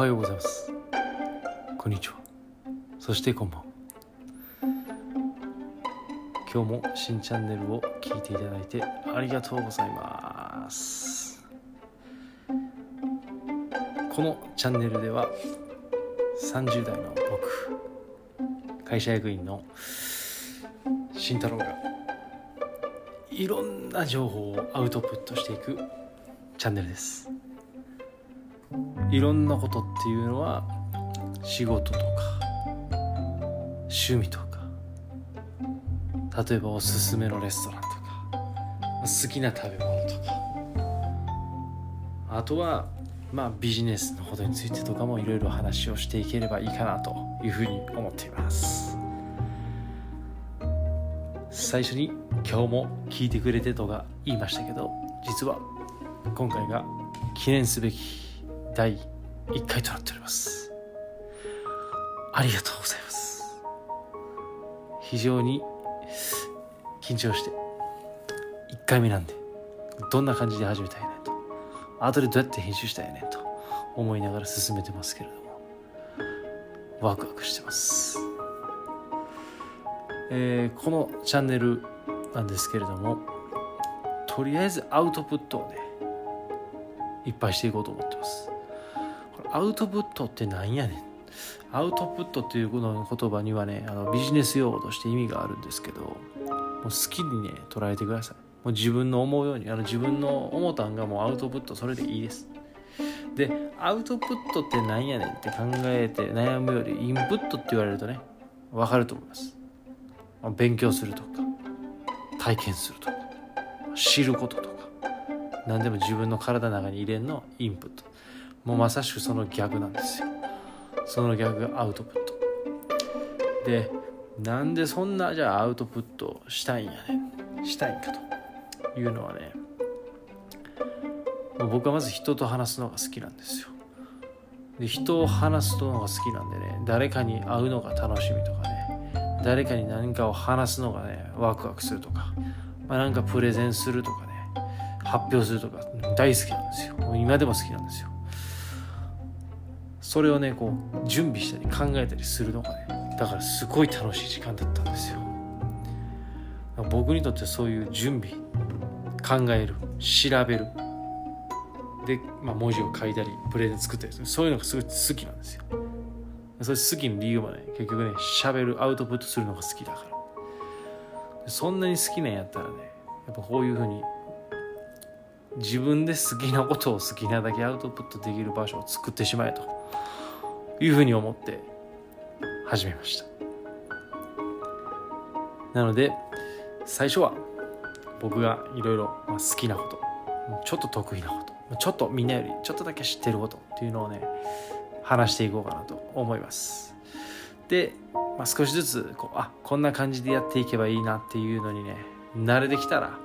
はようございます。こんにちは。そしてこんばんは。今日も新チャンネルを聞いていただいてありがとうございます。このチャンネルでは30代の僕会社役員の慎太郎がいろんな情報をアウトプットしていくチャンネルです。いろんなことっていうのは仕事とか趣味とか例えばおすすめのレストランとか好きな食べ物とか。あとはまあビジネスのことについてとかもいろいろ話をしていければいいかなというふうに思っています。最初に今日も聞いてくれてとか言いましたけど実は今回が記念すべき第1回となっております。ありがとうございます。非常に緊張して1回目なんでどんな感じで始めたいねと後でどうやって編集したいねと思いながら進めてますけれどもワクワクしてます。えー、このチャンネルなんですけれどもとりあえずアウトプットをねいっぱいしていこうと思ってます。アウトプットってなんやねん。アウトプットっていうこの言葉にはねあのビジネス用語として意味があるんですけどもう好きにね捉えてください。もう自分の思うようにあの自分の思ったんがもうアウトプットそれでいいです。でアウトプットってなんやねんって考えて悩むよりインプットって言われるとね分かると思います。勉強するとか体験するとか知ることとか何でも自分の体の中に入れんのインプット。もうまさしくその逆なんですよ。その逆がアウトプット。でなんでそんなじゃあアウトプットしたいんやね。したいんかというのはね僕はまず人と話すのが好きなんですよ。で人を話すのが好きなんでね誰かに会うのが楽しみとかね誰かに何かを話すのがねワクワクするとか、まあ、なんかプレゼンするとかね発表するとか大好きなんですよ。今でも好きなんですよ。それをねこう準備したり考えたりするのがねだからすごい楽しい時間だったんですよ。僕にとってそういう準備考える調べる。で、まあ、文字を書いたりプレゼン作ったりする。そういうのがすごい好きなんですよ。それ好きの理由はね結局ね喋るアウトプットするのが好きだから。そんなに好きなんやったらねやっぱこういうふうに自分で好きなことを好きなだけアウトプットできる場所を作ってしまえと。いうふうに思って始めました。なので最初は僕がいろいろ好きなことちょっと得意なことちょっとみんなよりちょっとだけ知ってることっていうのをね話していこうかなと思います。で、まあ、少しずつこうあこんな感じでやっていけばいいなっていうのにね慣れてきたら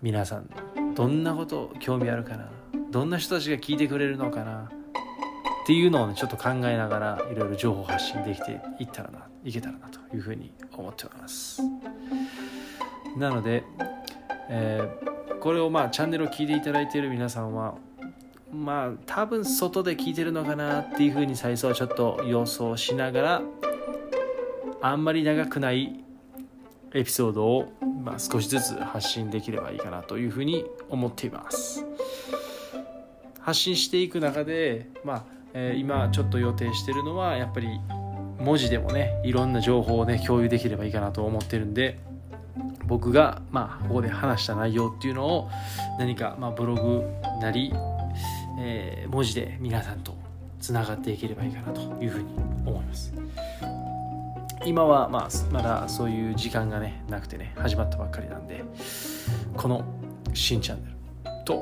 皆さんどんなこと興味あるかなどんな人たちが聞いてくれるのかなっていうのをねちょっと考えながらいろいろ情報発信できていったらないけたらなというふうに思っております。なので、えー、これをまあチャンネルを聞いていただいている皆さんはまあ多分外で聞いてるのかなっていうふうに最初はちょっと予想しながらあんまり長くないエピソードを、まあ、少しずつ発信できればいいかなというふうに思っています。発信していく中で、まあ、え、今ちょっと予定してるのはやっぱり文字でもねいろんな情報をね共有できればいいかなと思ってるんで僕がまあここで話した内容っていうのを何かまブログなり、えー、文字で皆さんとつながっていければいいかなというふうに思います。今はまあまだそういう時間がねなくてね始まったばっかりなんでこの新チャンネルと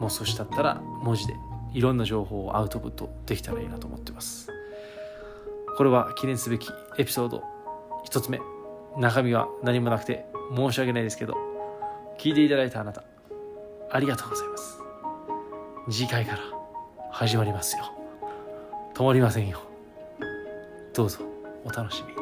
もう少し経ったら文字でいろんな情報をアウトプットできたらいいなと思ってます。これは記念すべきエピソード。1つ目。中身は何もなくて申し訳ないですけど。聞いていただいたあなたありがとうございます。次回から始まりますよ。止まりませんよ。どうぞお楽しみに。